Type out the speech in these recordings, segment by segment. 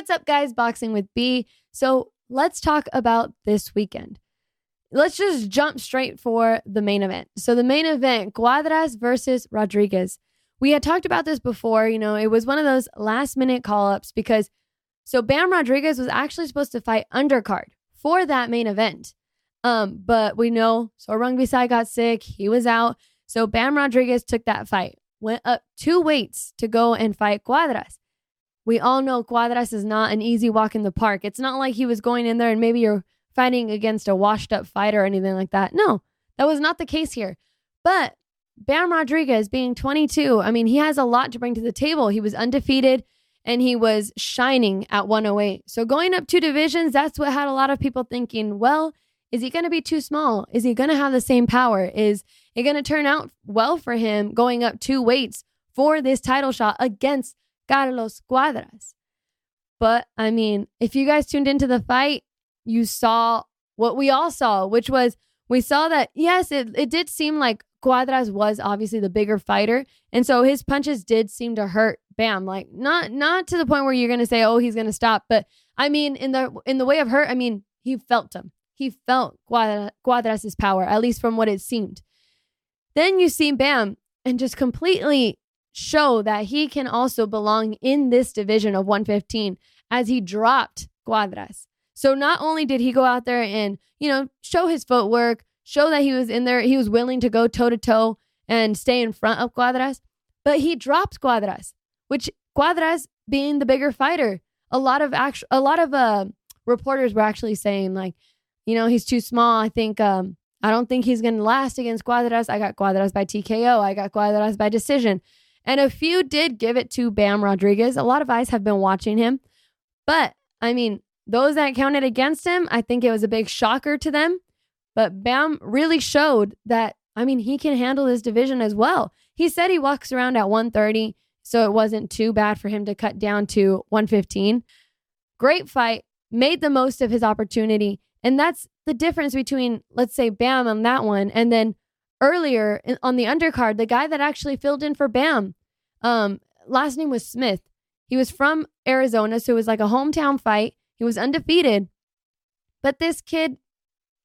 what's up, guys? Boxing with B. So let's talk about this weekend. Let's just jump straight for the main event. So, the main event Cuadras versus Rodriguez. We had talked about this before. You know, it was one of those last minute call ups because so Bam Rodriguez was actually supposed to fight undercard for that main event. Um, but we know Sor Rungvisai got sick, he was out. So Bam Rodriguez took that fight, went up two weights to go and fight Cuadras. We all know Cuadras is not an easy walk in the park. It's not like he was going in there and maybe you're fighting against a washed up fighter or anything like that. No, that was not the case here. But Bam Rodriguez being 22, I mean, he has a lot to bring to the table. He was undefeated and he was shining at 108. So going up two divisions, that's what had a lot of people thinking, well, is he going to be too small? Is he going to have the same power? Is it going to turn out well for him going up two weights for this title shot against Carlos Cuadras? But I mean, if you guys tuned into the fight, you saw what we all saw, which was we saw that, yes, it, it did seem like Cuadras was obviously the bigger fighter. And so his punches did seem to hurt Bam. Like not not to the point where you're gonna say, oh, he's gonna stop. But I mean, in the in the way of hurt, I mean, he felt him. He felt Cuadra, Cuadras' power, at least from what it seemed. Then you see Bam and just completely show that he can also belong in this division of 115 as he dropped Cuadras. So not only did he go out there and, you know, show his footwork, show that he was in there, he was willing to go toe to toe and stay in front of Cuadras, but he dropped Cuadras, which Cuadras being the bigger fighter. A lot of actual, a lot of uh, reporters were actually saying like, you know, he's too small. I think um, I don't think he's going to last against Cuadras. I got Cuadras by TKO. I got Cuadras by decision. And a few did give it to Bam Rodriguez. A lot of eyes have been watching him. But I mean, those that counted against him, I think it was a big shocker to them. But Bam really showed that, I mean, he can handle this division as well. He said he walks around at 130, so it wasn't too bad for him to cut down to 115. Great fight, made the most of his opportunity. And that's the difference between, let's say, Bam on that one, and then earlier on the undercard, the guy that actually filled in for Bam, um, last name was Smith. He was from Arizona, so it was like a hometown fight. He was undefeated. But this kid,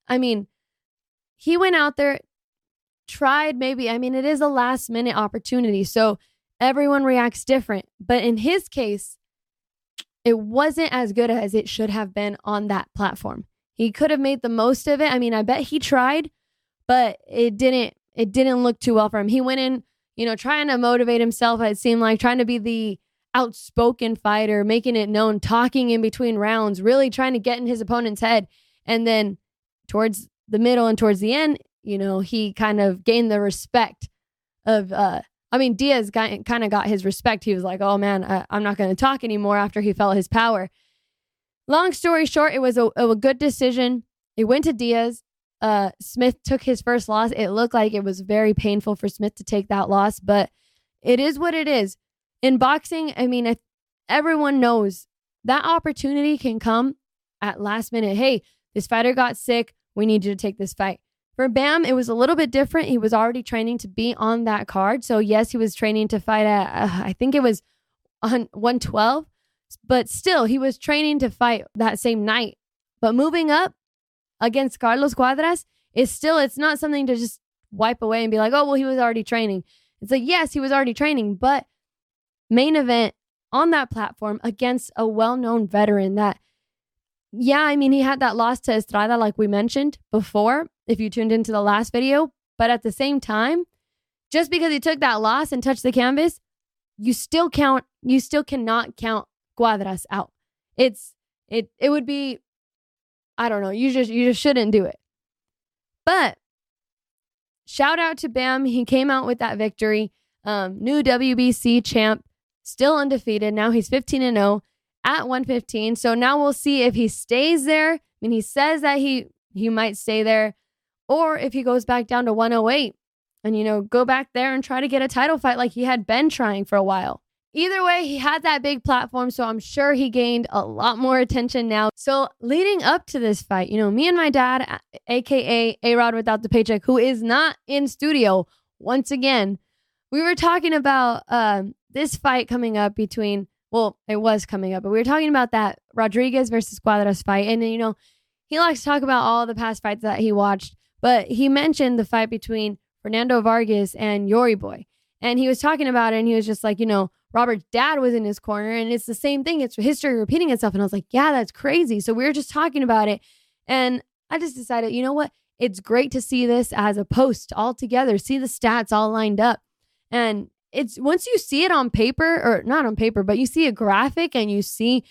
I mean, he went out there, tried maybe, I mean, it is a last minute opportunity. So everyone reacts different. But in his case, it wasn't as good as it should have been on that platform. He could have made the most of it. I mean, I bet he tried, but it didn't it didn't look too well for him. He went in, you know, trying to motivate himself, it seemed like trying to be the outspoken fighter, making it known, talking in between rounds, really trying to get in his opponent's head. And then towards the middle and towards the end, you know, he kind of gained the respect of, uh, I mean, Diaz got, kind of got his respect. He was like, oh man, I, I'm not going to talk anymore after he felt his power. Long story short, it was a, a good decision. It went to Diaz. Uh, Smith took his first loss. It looked like it was very painful for Smith to take that loss, but it is what it is in boxing, I mean, everyone knows that opportunity can come at last minute. Hey, this fighter got sick. We need you to take this fight. For Bam, it was a little bit different. He was already training to be on that card. So, yes, he was training to fight at, uh, I think it was on 112, but still, he was training to fight that same night. But moving up against Carlos Cuadras is still, it's not something to just wipe away and be like, oh, well, he was already training. It's like, yes, he was already training, but main event on that platform against a well known veteran that, yeah, I mean, he had that loss to Estrada, like we mentioned before, if you tuned into the last video. But at the same time, just because he took that loss and touched the canvas, you still count, you still cannot count Cuadras out. It's, it, it would be, I don't know, you just, you just shouldn't do it. But shout out to Bam. He came out with that victory. Um, new WBC champ still undefeated. Now he's 15 and 0 at 115. So now we'll see if he stays there. I mean, he says that he he might stay there, or if he goes back down to 108 and you know go back there and try to get a title fight like he had been trying for a while. Either way, he had that big platform, so I'm sure he gained a lot more attention now. So, leading up to this fight, you know, me and my dad, aka A Rod without the paycheck, who is not in studio once again, we were talking about um, this fight coming up between well, it was coming up, but we were talking about that Rodriguez versus Cuadras fight. And, you know, he likes to talk about all the past fights that he watched, but he mentioned the fight between Fernando Vargas and Yori Boy. And he was talking about it and he was just like, you know, Robert's dad was in his corner and it's the same thing. It's history repeating itself. And I was like, yeah, that's crazy. So we were just talking about it. And I just decided, you know what? It's great to see this as a post all together, see the stats all lined up. And it's once you see it on paper, or not on paper, but you see a graphic and you see,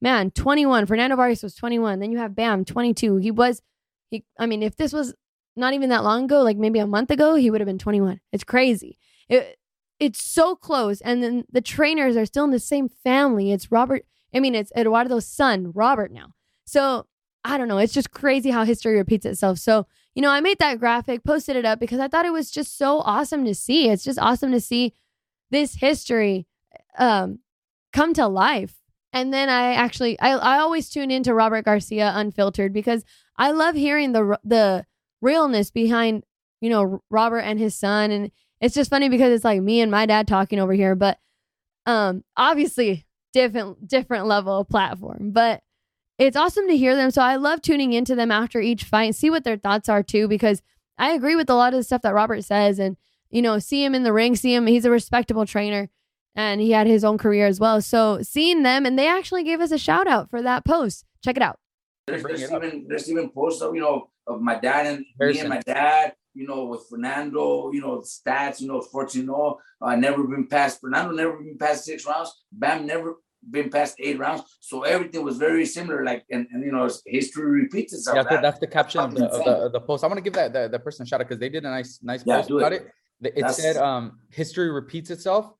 man, 21. Fernando Vargas was 21. Then you have Bam, 22. He was, he, I mean, if this was not even that long ago, like maybe a month ago, he would have been 21. It's crazy. It, it's so close. And then the trainers are still in the same family. It's Robert, I mean, it's Eduardo's son, Robert now. So I don't know. It's just crazy how history repeats itself. So, you know, I made that graphic, posted it up because I thought it was just so awesome to see. It's just awesome to see this history um, come to life. And then I actually, I, I always tune into Robert Garcia Unfiltered because I love hearing the the realness behind, you know, Robert and his son. And it's just funny because it's like me and my dad talking over here, but um, obviously different different level of platform. But it's awesome to hear them. So I love tuning into them after each fight and see what their thoughts are too, because I agree with a lot of the stuff that Robert says. And, you know, see him in the ring, see him, he's a respectable trainer and he had his own career as well. So seeing them, and they actually gave us a shout out for that post. Check it out. There's, there's even there's even posts of you know of my dad and me and my dad, you know, with Fernando, you know, stats, you know, 14 0. Uh, never been past Fernando, never been past six rounds. Bam, never been past eight rounds. So everything was very similar. Like, and, and you know, history repeats itself. Yeah, that, that's the caption of the, of the, of the, post. I want to give that the, the person a shout out because they did a nice nice yeah, post about it. It, it said, um, "History repeats itself."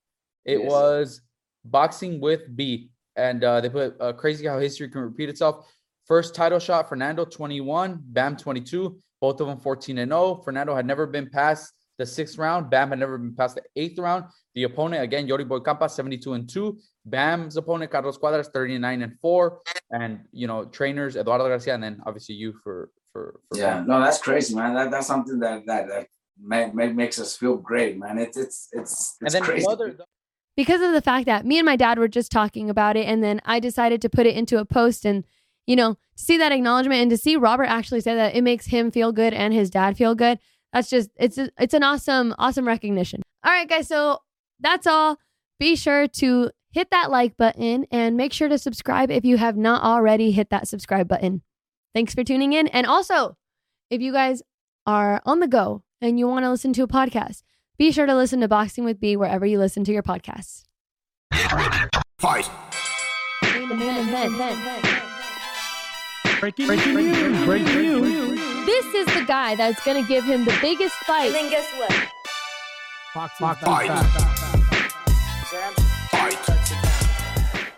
It yes. was boxing with B, and uh, they put uh, crazy how history can repeat itself. First title shot, Fernando 21, Bam 22, both of them 14 and 0. Fernando had never been past the sixth round. Bam had never been past the eighth round. The opponent, again, Yori Boy Campa, 72 and 2. Bam's opponent, Carlos Cuadras, 39 and 4. And, you know, trainers, Eduardo Garcia, and then obviously you for. for, for yeah, Bam. no, that's crazy, man. That, that's something that, that, that makes us feel great, man. It's, it's, it's, it's and then crazy. Other, because of the fact that me and my dad were just talking about it, and then I decided to put it into a post and, you know, to see that acknowledgement and to see Robert actually say that it makes him feel good and his dad feel good that's just it's a, it's an awesome awesome recognition. All right, guys. So that's all. Be sure to hit that like button and make sure to subscribe if you have not already hit that subscribe button. Thanks for tuning in. And also, if you guys are on the go and you want to listen to a podcast, be sure to listen to Boxing with B wherever you listen to your podcasts. Fight. Breaking, breaking news. Breaking news. This is the guy that's going to give him the biggest fight. And then guess what? Fox, Fox, Fox,